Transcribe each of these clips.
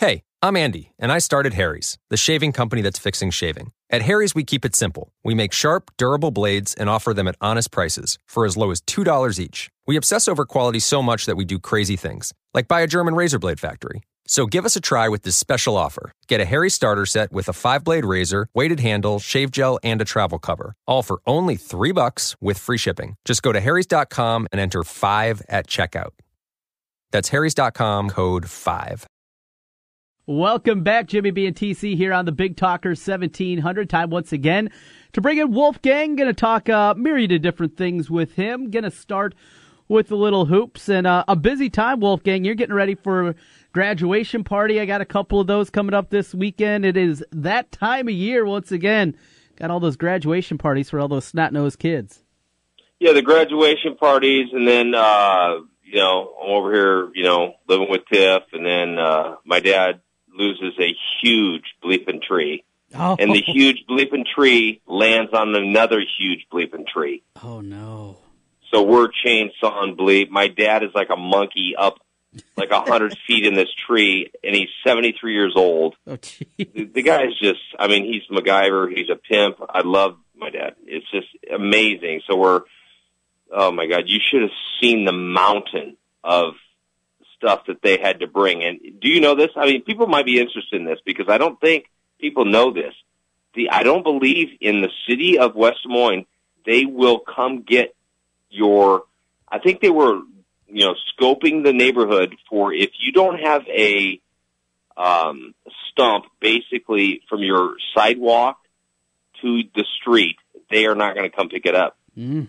Hey, I'm Andy, and I started Harry's, the shaving company that's fixing shaving. At Harry's, we keep it simple. We make sharp, durable blades and offer them at honest prices for as low as $2 each. We obsess over quality so much that we do crazy things, like buy a German razor blade factory. So give us a try with this special offer. Get a Harry starter set with a five blade razor, weighted handle, shave gel, and a travel cover. All for only three bucks with free shipping. Just go to Harry's.com and enter five at checkout. That's Harry's.com code five. Welcome back, Jimmy B and TC here on the Big Talker 1700. Time once again to bring in Wolfgang. Going to talk a myriad of different things with him. Going to start with the little hoops and uh, a busy time, Wolfgang. You're getting ready for graduation party. I got a couple of those coming up this weekend. It is that time of year once again. Got all those graduation parties for all those snot nosed kids. Yeah, the graduation parties, and then uh, you know I'm over here, you know, living with Tiff, and then uh, my dad loses a huge bleeping tree. Oh. And the huge bleeping tree lands on another huge bleeping tree. Oh no. So we're chainsawing bleep. My dad is like a monkey up like a hundred feet in this tree and he's 73 years old. Oh. The, the guy's just, I mean, he's MacGyver. He's a pimp. I love my dad. It's just amazing. So we're, oh my God, you should have seen the mountain of stuff that they had to bring. And do you know this? I mean, people might be interested in this because I don't think people know this. The, I don't believe in the city of West Des Moines, they will come get your, I think they were, you know, scoping the neighborhood for if you don't have a, um, stump basically from your sidewalk to the street, they are not going to come pick it up. Mm.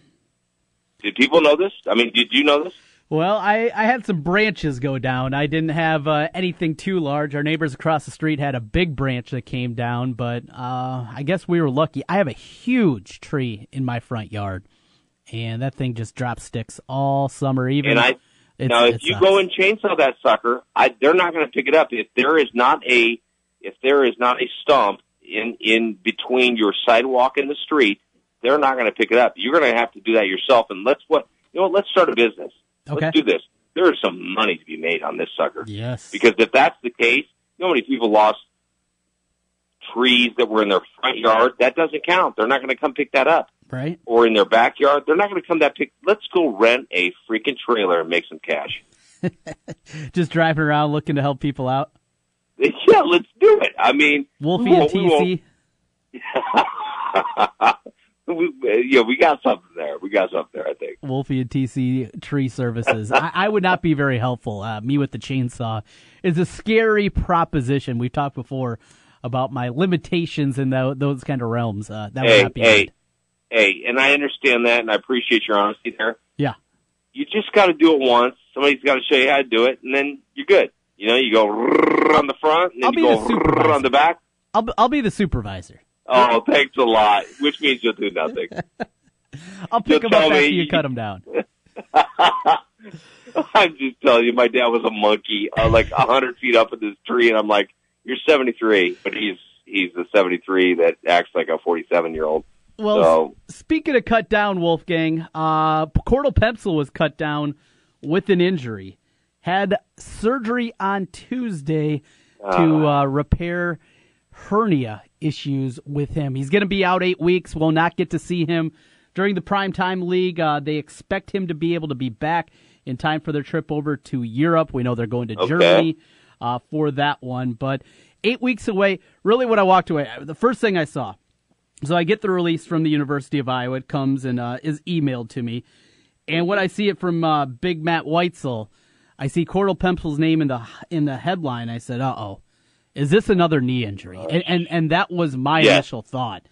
Did people know this? I mean, did you know this? Well, I, I had some branches go down. I didn't have uh, anything too large. Our neighbors across the street had a big branch that came down, but uh, I guess we were lucky. I have a huge tree in my front yard, and that thing just drops sticks all summer. Even And I it's, now, if it's you nuts. go and chainsaw that sucker, I, they're not going to pick it up. If there is not a, if there is not a stump in in between your sidewalk and the street, they're not going to pick it up. You're going to have to do that yourself. And let's what you know. Let's start a business. Okay. Let's do this. There is some money to be made on this sucker. yes, Because if that's the case, you know how many people lost trees that were in their front yard? That doesn't count. They're not going to come pick that up. right. Or in their backyard. They're not going to come that pick. Let's go rent a freaking trailer and make some cash. Just driving around looking to help people out. Yeah, let's do it. I mean, Wolfie and TC, we, yeah, we got something there. We got something there. I think. Wolfie and TC Tree Services. I, I would not be very helpful. Uh, me with the chainsaw is a scary proposition. We've talked before about my limitations in tho- those kind of realms. Uh, that would Hey, not be hey, good. hey, and I understand that, and I appreciate your honesty there. Yeah. You just got to do it once. Somebody's got to show you how to do it, and then you're good. You know, you go on the front, and then I'll you be go the on the back. I'll, I'll be the supervisor. Oh, thanks a lot. Which means you'll do nothing. I'll pick You'll them up after me- you cut them down. I'm just telling you, my dad was a monkey, uh, like a hundred feet up in this tree, and I'm like, "You're 73," but he's he's the 73 that acts like a 47 year old. Well, So- speaking of cut down, Wolfgang, uh, Cordell Pemsl was cut down with an injury. Had surgery on Tuesday to uh, repair hernia issues with him. He's going to be out eight weeks. We'll not get to see him during the primetime league. Uh, they expect him to be able to be back in time for their trip over to Europe. We know they're going to Okay. Germany uh, for that one, but eight weeks away. Really, what I walked away, the first thing I saw. So I get the release from the University of Iowa. It comes and uh, is emailed to me, and when I see it from uh, Big Matt Weitzel, I see Cordell Pemsl's name in the in the headline. I said, "Uh oh, is this another knee injury?" Uh, and and, and that was my Yeah. initial thought.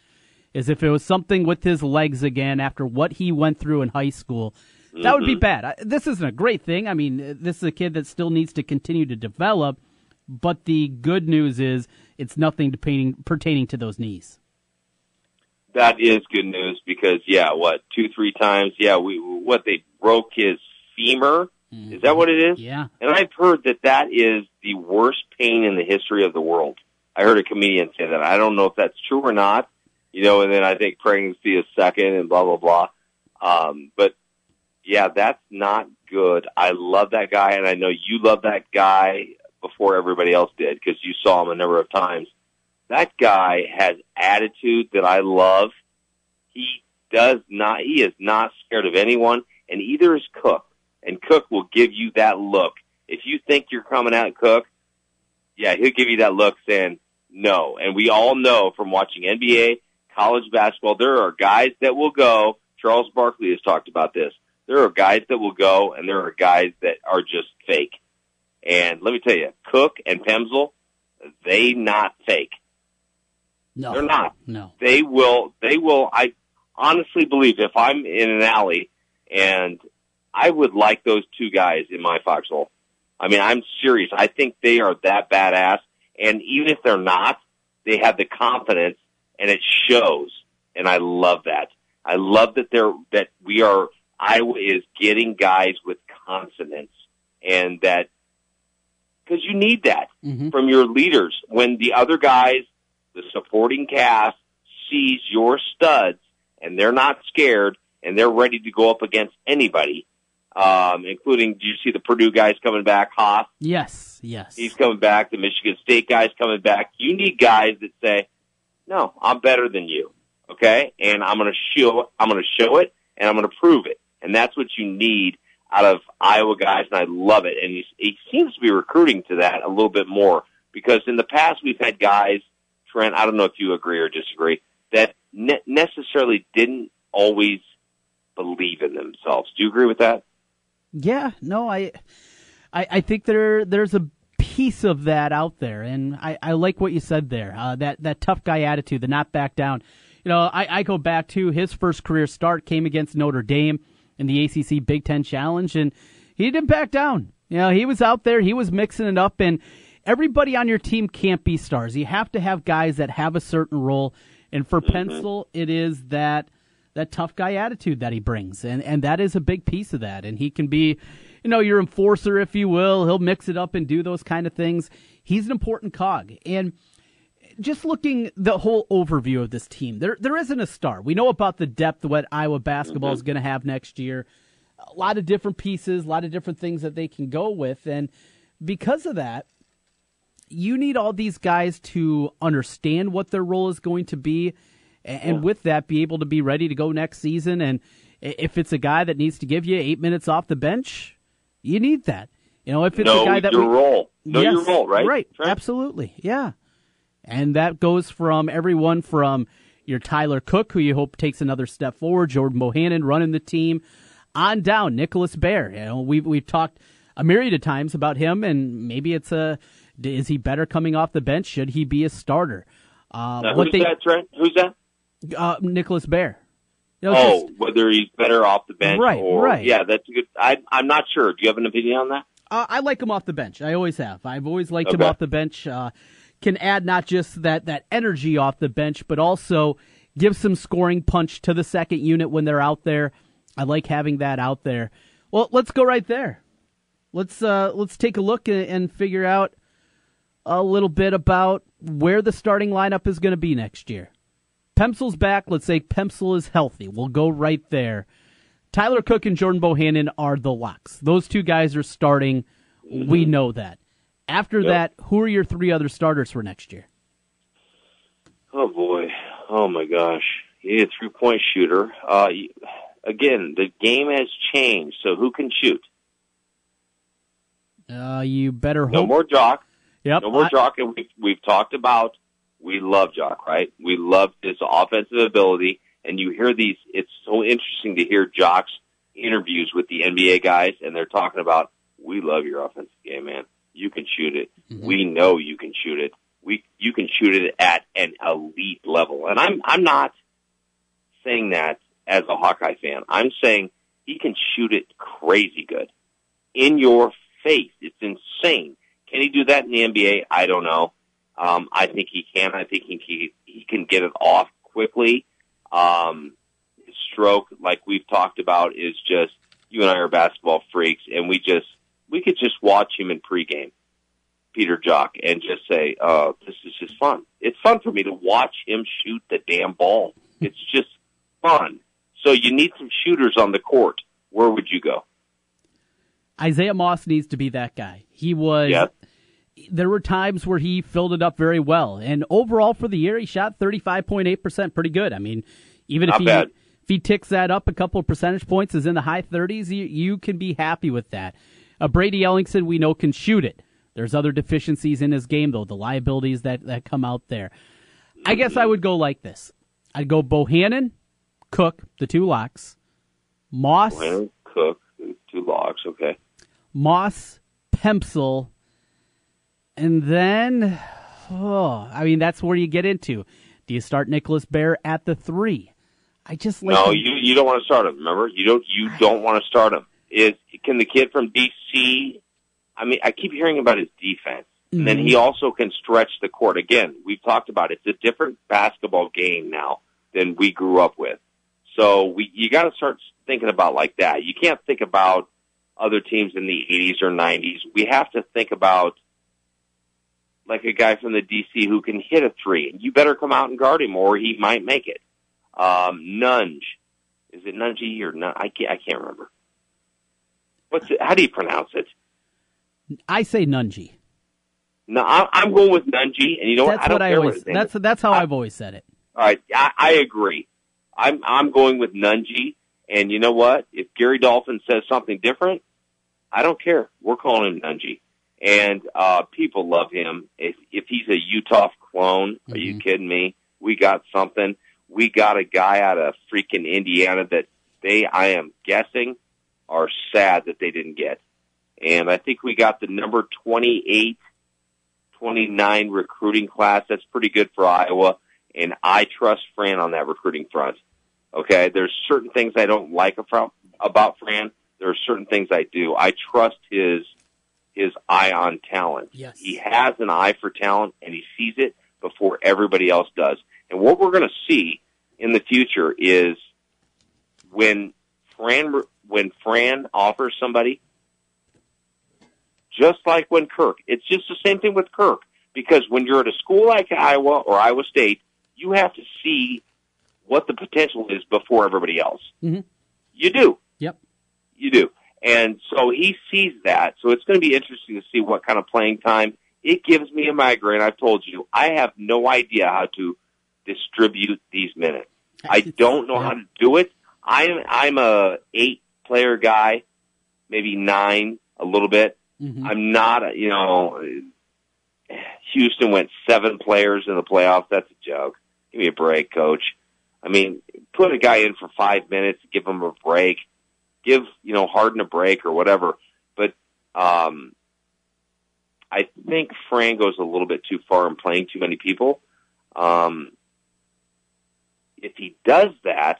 Is if it was something with his legs again after what he went through in high school, that would be mm-hmm. bad. I, this isn't a great thing. I mean, this is a kid that still needs to continue to develop. But the good news is it's nothing pertaining pertaining to those knees. That is good news because yeah, what two three times? Yeah, we what they broke his femur. Is that what it is? Yeah. And I've heard that that is the worst pain in the history of the world. I heard a comedian say that. I don't know if that's true or not. You know, and then I think pregnancy is second and blah blah blah. Um, but yeah, that's not good. I love that guy, and I know you love that guy before everybody else did because you saw him a number of times. That guy has attitude that I love. He does not, he is not scared of anyone and either is Cook and Cook will give you that look. If you think you're coming out Cook, yeah, he'll give you that look saying no. And we all know from watching NBA, college basketball, there are guys that will go. Charles Barkley has talked about this. There are guys that will go and there are guys that are just fake. And let me tell you, Cook and Pemsl, they not fake. No, They're not. No, They will, they will, I honestly believe if I'm in an alley and I would like those two guys in my foxhole. I mean, I'm serious. I think they are that badass. And even if they're not, they have the confidence and it shows. And I love that. I love that they're, that we are, Iowa is getting guys with consonants and that, cause you need that Mhm. from your leaders when the other guys, the supporting cast sees your studs and they're not scared and they're ready to go up against anybody, um, including, do you see the Purdue guys coming back? Haas, yes, yes. he's coming back. The Michigan State guys coming back. You need guys that say, no, I'm better than you. Okay. And I'm going to show, I'm going to show it and I'm going to prove it. And that's what you need out of Iowa guys. And I love it. And he's, he seems to be recruiting to that a little bit more because in the past we've had guys, Trent, I don't know if you agree or disagree, that ne- necessarily didn't always believe in themselves. Do you agree with that? Yeah, no, I, I, I think there there's a piece of that out there, and I, I like what you said there. Uh, that that tough guy attitude, the not back down. You know, I, I go back to his first career start came against Notre Dame in the ACC Big Ten Challenge, and he didn't back down. You know, he was out there, he was mixing it up, and everybody on your team can't be stars. You have to have guys that have a certain role, and for Pemsl, it is that that tough guy attitude that he brings, and and that is a big piece of that. And he can be, you know, your enforcer, if you will. He'll mix it up and do those kind of things. He's an important cog, and just looking the whole overview of this team, there there isn't a star. We know about the depth of what Iowa basketball is mm-hmm. going to have next year. A lot of different pieces, a lot of different things that they can go with, and because of that, you need all these guys to understand what their role is going to be, and, and with that, be able to be ready to go next season. And if it's a guy that needs to give you eight minutes off the bench, you need that. You know, if it's a guy that your we, role. Know your role, right? Right. Trent? Absolutely. Yeah. And that goes from everyone from your Tyler Cook, who you hope takes another step forward, Jordan Bohannon running the team, on down Nicholas Baer. You know, we've we've talked a myriad of times about him, and maybe it's a is he better coming off the bench? Should he be a starter? Uh, Now, what who's they that, Trent? Who's that? Uh, Nicholas Baer. You know, Oh, just- whether he's better off the bench Right, or right. yeah, that's a good. I, I'm not sure. Do you have an opinion on that? Uh, I like him off the bench. I always have. I've always liked him off the bench. Uh, can add not just that that energy off the bench, but also give some scoring punch to the second unit when they're out there. I like having that out there. Well, let's go right there. Let's uh, let's take a look and, and figure out a little bit about where the starting lineup is going to be next year. Pemsl's back. Let's say Pemsl is healthy. We'll go right there. Tyler Cook and Jordan Bohannon are the locks. Those two guys are starting. We know that. After Yep. that, who are your three other starters for next year? Oh boy. Oh my gosh. He's a three point shooter. Uh, again, the game has changed. So who can shoot? Uh, you better hope. No more Jok. Yep. No more I- Jok. And we've, we've talked about, we love Jok, right? We love his offensive ability. And you hear these, it's so interesting to hear Jok's interviews with the NBA guys and they're talking about, we love your offensive game, man. You can shoot it. Mm-hmm. We know you can shoot it. We, you can shoot it at an elite level. And I'm, I'm not saying that as a Hawkeye fan. I'm saying he can shoot it crazy good in your face. It's insane. Can he do that in the NBA? I don't know. Um, I think he can. I think he he, he can get it off quickly. Um, his stroke, like we've talked about, is just you and I are basketball freaks, and we just we could just watch him in pregame, Peter Jok, and just say, "Oh, this is just fun." It's fun for me to watch him shoot the damn ball. It's just fun. So you need some shooters on the court. Where would you go? Isaiah Moss needs to be that guy. He was Yep. There were times where he filled it up very well. And overall for the year, he shot 35.8%, pretty good. I mean, even Not if he bad. if he ticks that up a couple of percentage points, is in the high 30s, you, you can be happy with that. Uh, Brady Ellingson, we know, can shoot it. There's other deficiencies in his game, though, the liabilities that, that come out there. I guess I would go like this. I'd go Bohannon, Cook, the two locks, Moss, Well, Cook, two locks. Okay. Moss, Pemsl, and then, oh, I mean, that's where you get into. Do you start Nicholas Baer at the three? I just like No, him- you you don't want to start him. Remember, you don't you don't want to start him. Is can the kid from DC? I mean, I keep hearing about his defense, and then he mm-hmm. also can stretch the court. Again, we've talked about it. it's a different basketball game now than we grew up with. So we you got to start thinking about like that. You can't think about other teams in the 80s or 90s. We have to think about like a guy from the DC who can hit a three, and you better come out and guard him, or he might make it. Um, Nunge, is it Nunge or Nun? I can't, I can't remember. What's it? How do you pronounce it? I say Nunji. No, I, I'm going with Nunge, and you know what? That's I don't what I care always. what That's that's how I- I've always said it. All right, I, I agree. I'm I'm going with Nunge, and you know what? If Gary Dolphin says something different, I don't care. We're calling him Nunge, and uh, people love him. If if he's a Utah clone, are you kidding me? We got something. We got a guy out of freaking Indiana that they, I am guessing, are sad that they didn't get. And I think we got the number 28, 29 recruiting class. That's pretty good for Iowa and I trust Fran on that recruiting front. Okay, there's certain things I don't like about Fran. There are certain things I do. I trust his his eye on talent. Yes. He has an eye for talent, and he sees it before everybody else does. And what we're going to see in the future is when Fran when Fran offers somebody, just like when Kirk, it's just the same thing with Kirk. Because when you're at a school like Iowa or Iowa State, you have to see what the potential is before everybody else. Mhm. You do. Yep. You do. And so he sees that. So it's going to be interesting to see what kind of playing time. It gives me a migraine. I've told you, I have no idea how to distribute these minutes. I don't know how to do it. I'm I'm a eight player guy, maybe nine, a little bit. Mhm. I'm not, a, you know, Houston went seven players in the playoffs. That's a joke. Give me a break, coach. I mean, put a guy in for five minutes, give him a break, give, you know, Harden a break or whatever. But, um, I think Fran goes a little bit too far in playing too many people. Um, if he does that,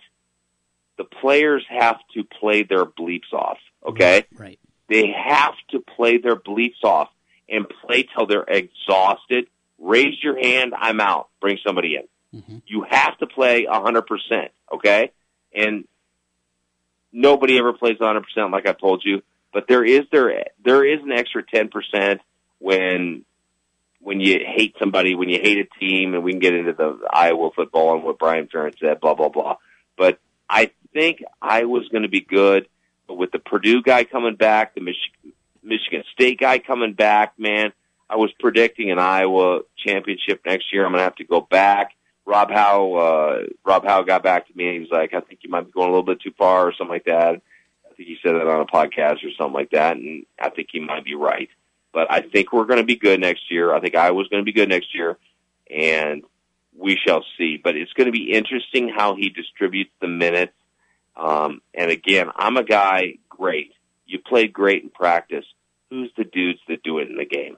the players have to play their bleeps off. Okay Right. they have to play their bleeps off and play till they're exhausted. Raise your hand. I'm out. Bring somebody in. Mhm. You have to play a hundred percent. Okay. And nobody ever plays a hundred percent like I've told you, but there is there, there is an extra 10% when, when you hate somebody, when you hate a team, and we can get into the Iowa football and what Brian Ferentz said, blah, blah, blah. But I think Iowa's going to be good. But with the Purdue guy coming back, the Mich- Michigan State guy coming back, man, I was predicting an Iowa championship next year. I'm going to have to go back. Rob Howe, uh, Rob Howe got back to me and he was like, I think you might be going a little bit too far or something like that. I think he said that on a podcast or something like that. And I think he might be right. But I think we're going to be good next year. I think Iowa's going to be good next year and we shall see. But it's going to be interesting how he distributes the minutes. Um, and again, I'm a guy, great. You played great in practice. Who's the dudes that do it in the game?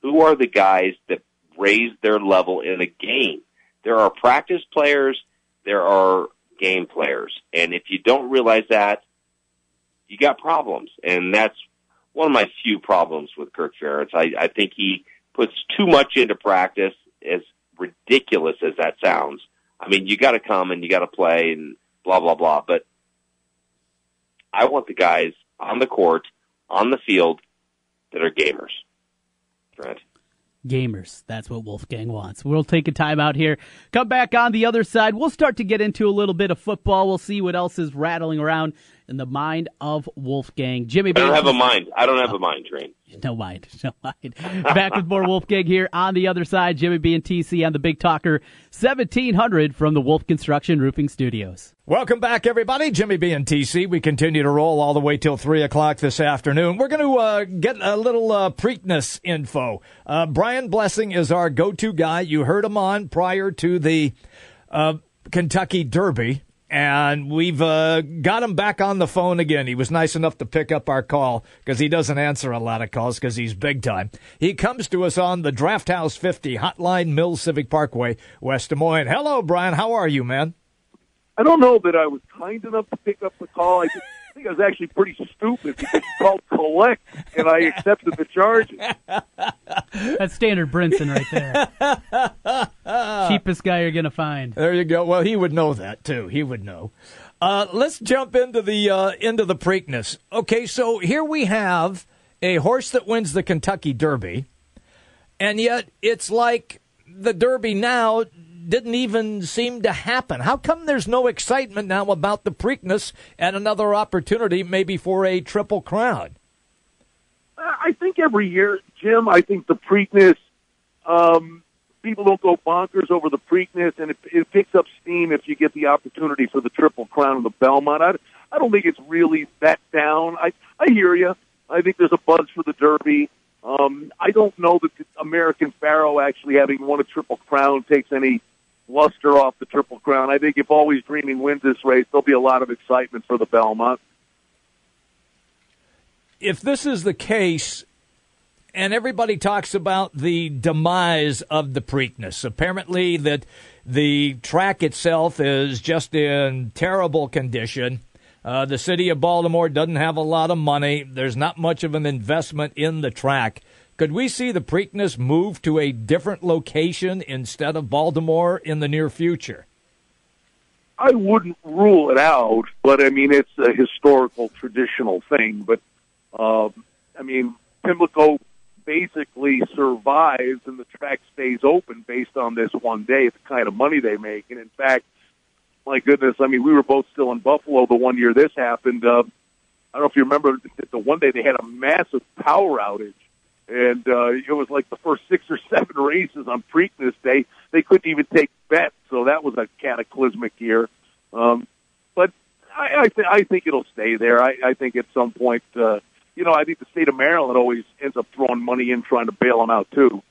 Who are the guys that raise their level in a game? There are practice players. There are game players. And if you don't realize that, you got problems. And that's one of my few problems with Kirk Ferentz. I, I think he puts too much into practice, as ridiculous as that sounds. I mean, you got to come and you got to play and blah blah blah. But I want the guys on the court, on the field, that are gamers. Trent. Gamers. That's what Wolfgang wants. We'll take a time out here. Come back on the other side. We'll start to get into a little bit of football. We'll see what else is rattling around in the mind of Wolfgang. Jimmy I don't Bates- have a mind. I don't have a mind, Train. No mind. No mind. Back with more Wolfgang here on the other side. Jimmy B and TC on the Big Talker 1700 from the Wolf Construction Roofing Studios. Welcome back, everybody. Jimmy B and TC. We continue to roll all the way till 3 o'clock this afternoon. We're going to uh, get a little uh, Preakness info. Uh, Brian Blessing is our go to guy. You heard him on prior to the uh, Kentucky Derby and we've uh, got him back on the phone again. He was nice enough to pick up our call because he doesn't answer a lot of calls because he's big time. He comes to us on the Draft House 50 Hotline Mills Civic Parkway, West Des Moines. Hello, Brian. How are you, man? I don't know that I was kind enough to pick up the call. I just think I was actually pretty stupid because it's called collect, and I accepted the charges. That's standard Brinson right there. Cheapest guy you're going to find. There you go. Well, he would know that too. He would know. Uh, let's jump into the uh, into the Preakness. Okay, so here we have a horse that wins the Kentucky Derby, and yet it's like the Derby now didn't even seem to happen. How come there's no excitement now about the Preakness and another opportunity maybe for a Triple Crown? I think every year, Jim, I think the Preakness, um, people don't go bonkers over the Preakness, and it, it picks up steam if you get the opportunity for the Triple Crown and the Belmont. I, I don't think it's really that down. I, I hear you. I think there's a buzz for the Derby. Um, I don't know that the American Pharoah actually having won a Triple Crown takes any luster off the Triple Crown. I think if Always Dreaming wins this race, there'll be a lot of excitement for the Belmont. If this is the case, and everybody talks about the demise of the Preakness, apparently that the track itself is just in terrible condition. Uh, the city of Baltimore doesn't have a lot of money. There's not much of an investment in the track. Could we see the Preakness move to a different location instead of Baltimore in the near future? I wouldn't rule it out, but I mean it's a historical, traditional thing. But um, I mean, Pimlico basically survives and the track stays open based on this one day, the kind of money they make. And in fact, my goodness, I mean, we were both still in Buffalo the one year this happened. Uh, I don't know if you remember the one day they had a massive power outage and uh, it was like the first six or seven races on Preakness Day. They couldn't even take bets, so that was a cataclysmic year. Um, but I, I, th- I think it'll stay there. I, I think at some point, uh, you know, I think the state of Maryland always ends up throwing money in trying to bail them out too.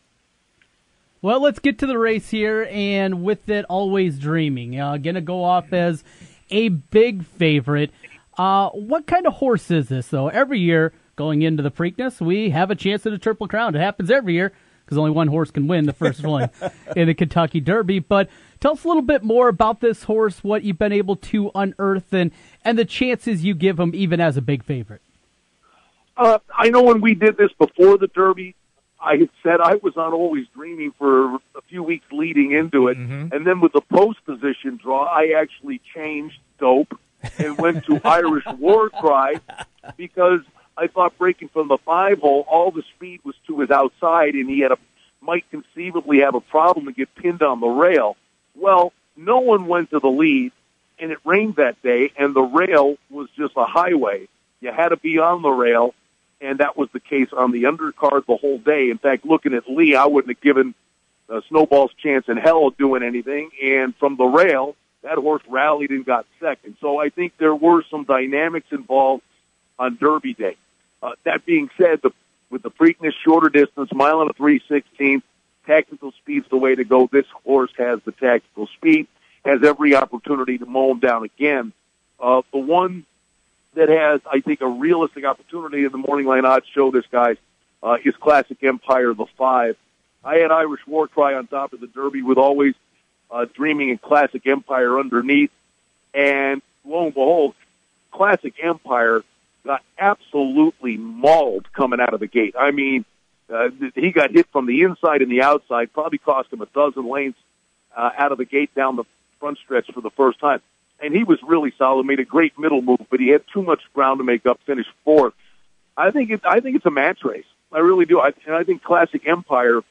Well, let's get to the race here, and with it, always dreaming. Uh, gonna go off as a big favorite. Uh, what kind of horse is this, though? Every year, going into the Preakness, we have a chance at a Triple Crown. It happens every year because only one horse can win the first one in the Kentucky Derby. But tell us a little bit more about this horse, what you've been able to unearth, and and the chances you give him even as a big favorite. Uh, I know when we did this before the Derby, I had said I was on Always Dreaming for a few weeks leading into it, mm-hmm. and then with the post position draw, I actually changed dope and went to Irish War Cry because I thought breaking from the five hole, all the speed was to his outside, and he had a might conceivably have a problem to get pinned on the rail. Well, no one went to the lead, and it rained that day, and the rail was just a highway. You had to be on the rail, and that was the case on the undercard the whole day. In fact, looking at Lee, I wouldn't have given uh, Snowball's chance in hell of doing anything. And from the rail, that horse rallied and got second. So I think there were some dynamics involved on Derby Day. Uh, that being said, the, with the Preakness shorter distance, mile and a three sixteen, tactical speed's the way to go. This horse has the tactical speed, has every opportunity to mow him down again. Uh, the one that has, I think, a realistic opportunity in the morning line odds show this guy uh, is Classic Empire, the five. I had Irish War Cry on top of the Derby with always uh, dreaming in Classic Empire underneath, and lo and behold, Classic Empire got absolutely mauled coming out of the gate. I mean, uh, he got hit from the inside and the outside, probably cost him a dozen lanes uh, out of the gate down the front stretch for the first time. And he was really solid, made a great middle move, but he had too much ground to make up, finished fourth. I think it, I think it's a match race. I really do. I, and I think Classic Empire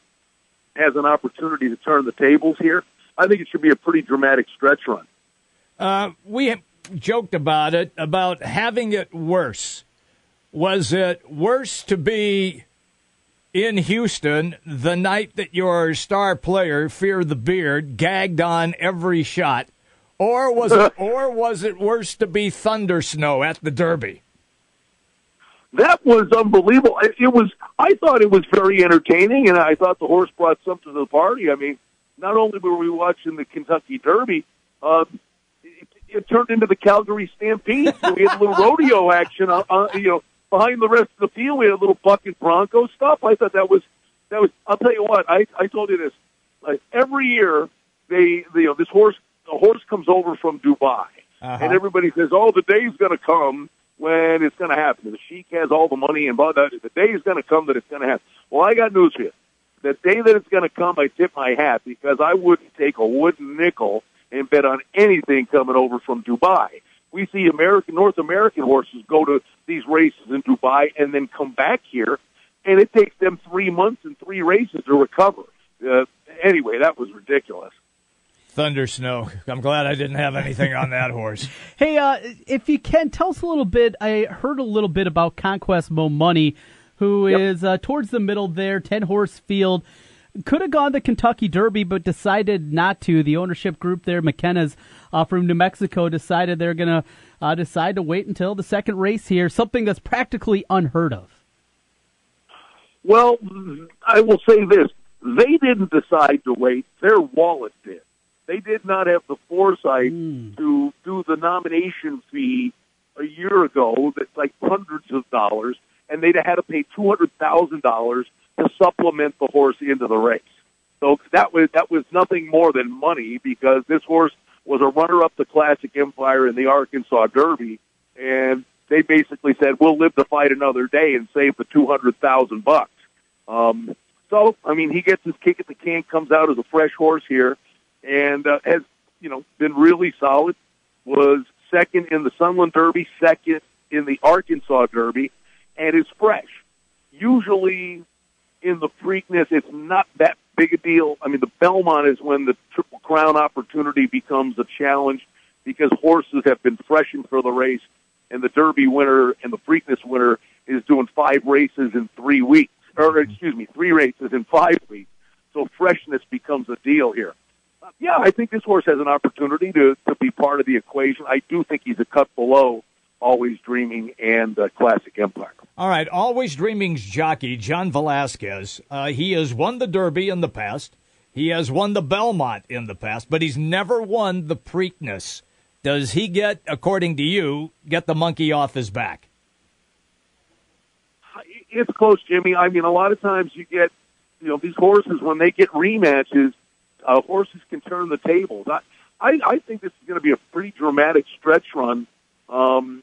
has an opportunity to turn the tables here. I think it should be a pretty dramatic stretch run. Uh, we joked about it, about having it worse. Was it worse to be in Houston the night that your star player, Fear the Beard, gagged on every shot? Or was it or was it worse to be thunder snow at the Derby? That was unbelievable. It, it was. I thought it was very entertaining, and I thought the horse brought something to the party. I mean, not only were we watching the Kentucky Derby, uh, it, it turned into the Calgary Stampede. So we had a little rodeo action, uh, uh, you know, behind the rest of the field. We had a little bucket Bronco stuff. I thought that was that was. I'll tell you what. I I told you this. Like every year, they you know this horse the horse comes over from Dubai, uh-huh. and everybody says, "Oh, the day's going to come." when it's going to happen. The Sheik has all the money, and blah, blah, blah. the day is going to come that it's going to happen. Well, I got news for you. The day that it's going to come, I tip my hat because I wouldn't take a wooden nickel and bet on anything coming over from Dubai. We see American, North American horses go to these races in Dubai and then come back here, and it takes them three months and three races to recover. Uh, anyway, that was ridiculous. Thunder Snow. I'm glad I didn't have anything on that horse. hey, uh, if you can, tell us a little bit. I heard a little bit about Conquest Mo Money, who yep. is uh, towards the middle there, 10 horse field. Could have gone the Kentucky Derby, but decided not to. The ownership group there, McKenna's uh, from New Mexico, decided they're going to uh, decide to wait until the second race here, something that's practically unheard of. Well, I will say this. They didn't decide to wait. Their wallet did they did not have the foresight mm. to do the nomination fee a year ago that's like hundreds of dollars, and they'd have had to pay two hundred thousand dollars to supplement the horse into the race. So that was that was nothing more than money because this horse was a runner-up to Classic Empire in the Arkansas Derby, and they basically said we'll live to fight another day and save the two hundred thousand bucks. Um, so I mean, he gets his kick at the can, comes out as a fresh horse here and uh, has you know been really solid. Was second in the Sunland Derby, second in the Arkansas Derby, and is fresh. Usually, in the Preakness, it's not that big a deal. I mean, the Belmont is when the Triple Crown opportunity becomes a challenge because horses have been freshened for the race, and the Derby winner and the Preakness winner is doing five races in three weeks, or excuse me, three races in five weeks. So freshness becomes a deal here yeah, I think this horse has an opportunity to to be part of the equation. I do think he's a cut below Always Dreaming and uh, Classic Empire. All right, Always Dreaming's jockey John Velazquez. Uh, he has won the Derby in the past. He has won the Belmont in the past, but he's never won the Preakness. Does he get, according to you, get the monkey off his back? It's close, Jimmy. I mean, a lot of times you get, you know, these horses when they get rematches uh, horses can turn the tables. I, I, I think this is going to be a pretty dramatic stretch run. Um,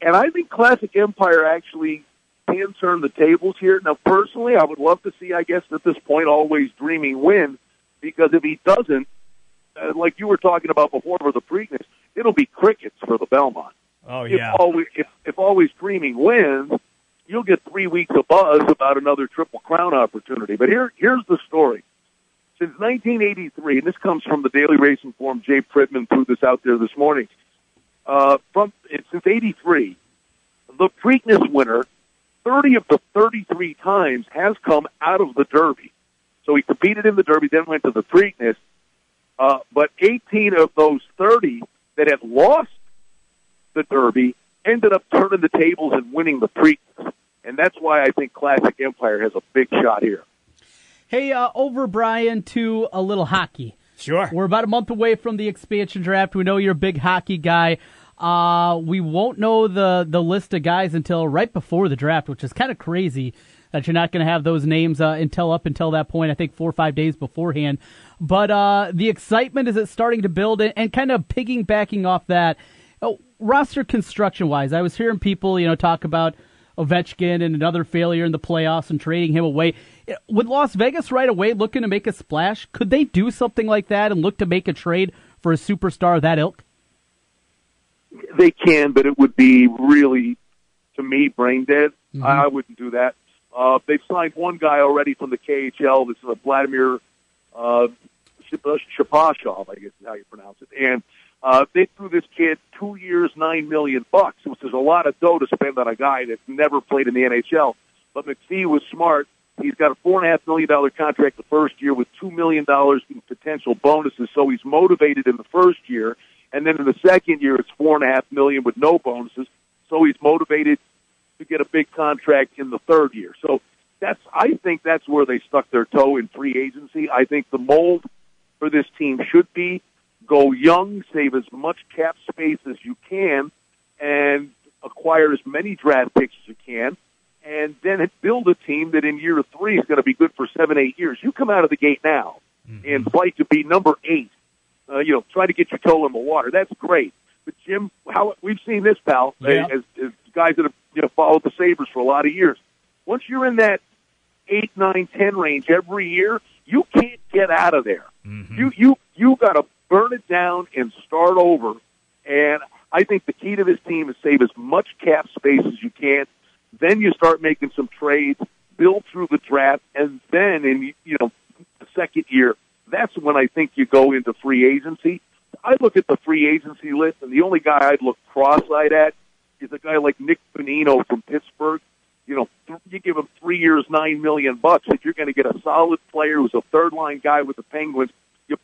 and I think Classic Empire actually can turn the tables here. Now, personally, I would love to see, I guess, at this point, always dreaming win, because if he doesn't, uh, like you were talking about before for the Preakness, it'll be crickets for the Belmont. Oh yeah. If always, if, if always dreaming wins, you'll get three weeks of buzz about another Triple Crown opportunity. But here, here's the story. Since 1983, and this comes from the Daily Racing Form, Jay Privman threw this out there this morning. Uh, from since '83, the Preakness winner, 30 of the 33 times, has come out of the Derby. So he competed in the Derby, then went to the Preakness. Uh, but 18 of those 30 that had lost the Derby ended up turning the tables and winning the Preakness. And that's why I think Classic Empire has a big shot here. Hey, uh, over Brian to a little hockey. Sure. We're about a month away from the expansion draft. We know you're a big hockey guy. Uh, we won't know the the list of guys until right before the draft, which is kind of crazy that you're not going to have those names uh, until up until that point. I think four or five days beforehand. But uh, the excitement is it starting to build, and, and kind of piggybacking off that, oh, roster construction wise, I was hearing people you know talk about Ovechkin and another failure in the playoffs and trading him away. With Las Vegas right away looking to make a splash, could they do something like that and look to make a trade for a superstar of that ilk? They can, but it would be really, to me, brain dead. Mm-hmm. I wouldn't do that. Uh, they've signed one guy already from the KHL. This is a Vladimir uh, Shapashov, I guess is how you pronounce it. And uh, they threw this kid two years, nine million bucks, which is a lot of dough to spend on a guy that's never played in the NHL. But McPhee was smart He's got a four and a half million dollar contract the first year with two million dollars in potential bonuses. So he's motivated in the first year, and then in the second year it's four and a half million with no bonuses. So he's motivated to get a big contract in the third year. So that's I think that's where they stuck their toe in free agency. I think the mold for this team should be go young, save as much cap space as you can, and acquire as many draft picks as you can, and then build a team that in year three is going to be good for seven, eight years. You come out of the gate now mm-hmm. and fight to be number eight. Uh, you know, try to get your toe in the water. That's great. But Jim, how we've seen this, pal, yeah. as, as guys that have you know followed the Sabres for a lot of years. Once you're in that eight, nine, ten range every year, you can't get out of there. Mm-hmm. You you you got to burn it down and start over. And I think the key to this team is save as much cap space as you can. Then you start making some trades, build through the draft, and then in you know the second year, that's when I think you go into free agency. I look at the free agency list, and the only guy I'd look cross-eyed at is a guy like Nick Bonino from Pittsburgh. You know, th- you give him three years, nine million bucks, if you're going to get a solid player who's a third-line guy with the Penguins,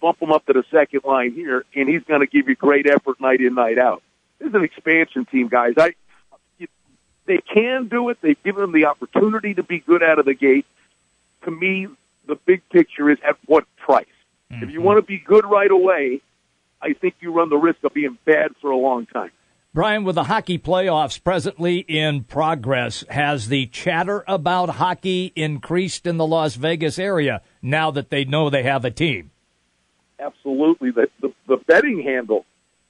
bump him up to the second line here, and he's going to give you great effort night in, night out. This is an expansion team, guys. I they can do it. They've given them the opportunity to be good out of the gate. To me, the big picture is at what price. Mm-hmm. If you mm-hmm. want to be good right away, I think you run the risk of being bad for a long time. Brian, with the hockey playoffs presently in progress, has the chatter about hockey increased in the Las Vegas area now that they know they have a team? Absolutely. The, the, the betting handle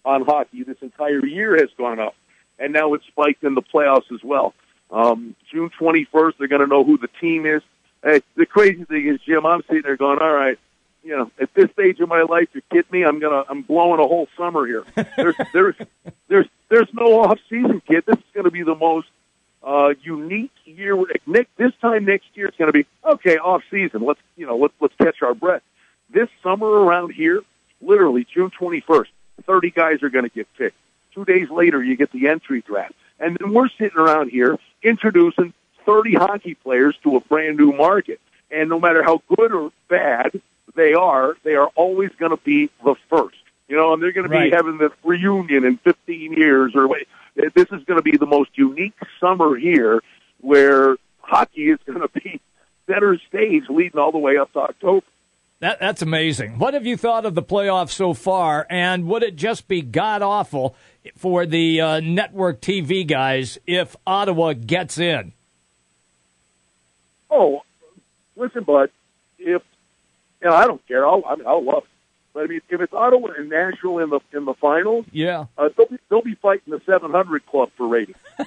on hockey this entire year has gone up, and now it's spiked in the playoffs as well. Um, June 21st, they're going to know who the team is. Hey, the crazy thing is, Jim, I'm sitting there going, all right, you know, at this stage of my life, you kid me, I'm gonna, I'm blowing a whole summer here. There's, there's, there's, there's no off season, kid. This is going to be the most uh, unique year. Nick, this time next year, it's going to be okay. Off season. Let's, you know, let's let's catch our breath. This summer around here, literally June 21st, 30 guys are going to get picked. Two days later, you get the entry draft, and then we're sitting around here introducing 30 hockey players to a brand new market. And no matter how good or bad they are, they are always going to be the first. You know, and they're going to be having this reunion in 15 years or wait. This is going to be the most unique summer here where hockey is going to be center stage leading all the way up to October. That, that's amazing. What have you thought of the playoffs so far? And would it just be god awful for the uh, network TV guys if Ottawa gets in? Oh, listen, bud. If you know, I don't care. I'll I mean, I'll love it. But I mean, if it's Ottawa and Nashville in the in the finals, yeah, uh, they'll be they'll be fighting the 700 club for ratings.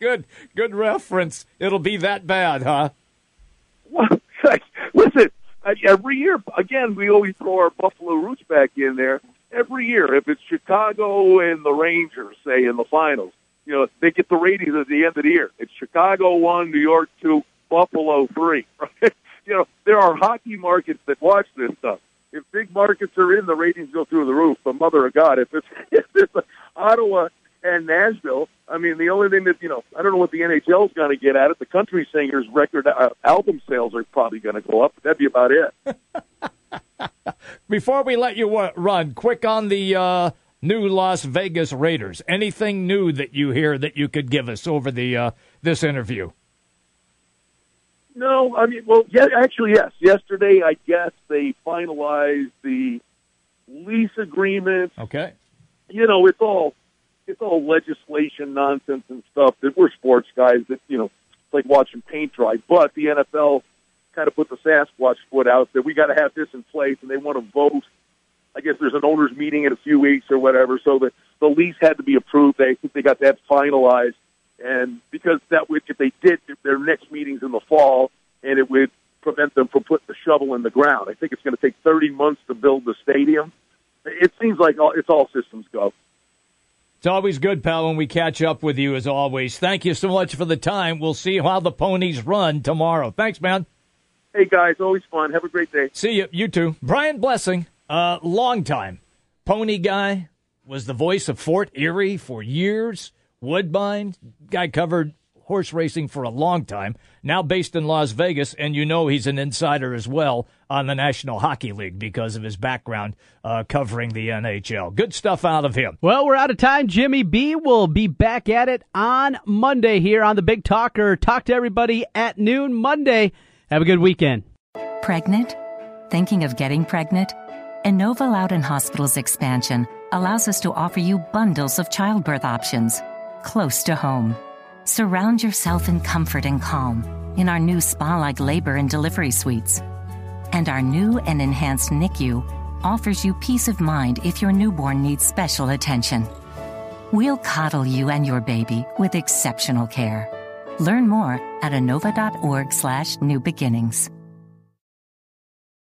good, good reference. It'll be that bad, huh? Listen, every year again we always throw our Buffalo roots back in there. Every year, if it's Chicago and the Rangers, say in the finals, you know they get the ratings at the end of the year. It's Chicago one, New York two, Buffalo three. Right? you know, there are hockey markets that watch this stuff. If big markets are in, the ratings go through the roof. But mother of God, if it's if it's Ottawa and Nashville, I mean, the only thing that you know, I don't know what the NHL is going to get at it. The country singers' record uh, album sales are probably going to go up. But that'd be about it. Before we let you uh, run, quick on the uh, new Las Vegas Raiders. Anything new that you hear that you could give us over the uh, this interview? No, I mean, well, yeah, actually, yes. Yesterday, I guess they finalized the lease agreement. Okay. You know, it's all it's all legislation nonsense and stuff that we're sports guys that you know it's like watching paint dry. But the NFL kind of put the Sasquatch foot out that we got to have this in place, and they want to vote. I guess there's an owners meeting in a few weeks or whatever, so the the lease had to be approved. They think they got that finalized and because that would, if they did, their next meetings in the fall, and it would prevent them from putting the shovel in the ground. I think it's going to take 30 months to build the stadium. It seems like all, it's all systems go. It's always good, pal, when we catch up with you, as always. Thank you so much for the time. We'll see how the ponies run tomorrow. Thanks, man. Hey, guys, always fun. Have a great day. See you. You too. Brian Blessing, uh, long time pony guy, was the voice of Fort Erie for years. Woodbine. Guy covered horse racing for a long time, now based in Las Vegas, and you know he's an insider as well on the National Hockey League because of his background uh, covering the NHL. Good stuff out of him. Well, we're out of time. Jimmy B will be back at it on Monday here on the Big Talker. Talk to everybody at noon Monday. Have a good weekend. Pregnant? Thinking of getting pregnant? Inova Loudoun Hospital's expansion allows us to offer you bundles of childbirth options close to home. Surround yourself in comfort and calm in our new spa like labor and delivery suites. And our new and enhanced NICU offers you peace of mind if your newborn needs special attention. We'll coddle you and your baby with exceptional care. Learn more at inova.org slash new beginnings.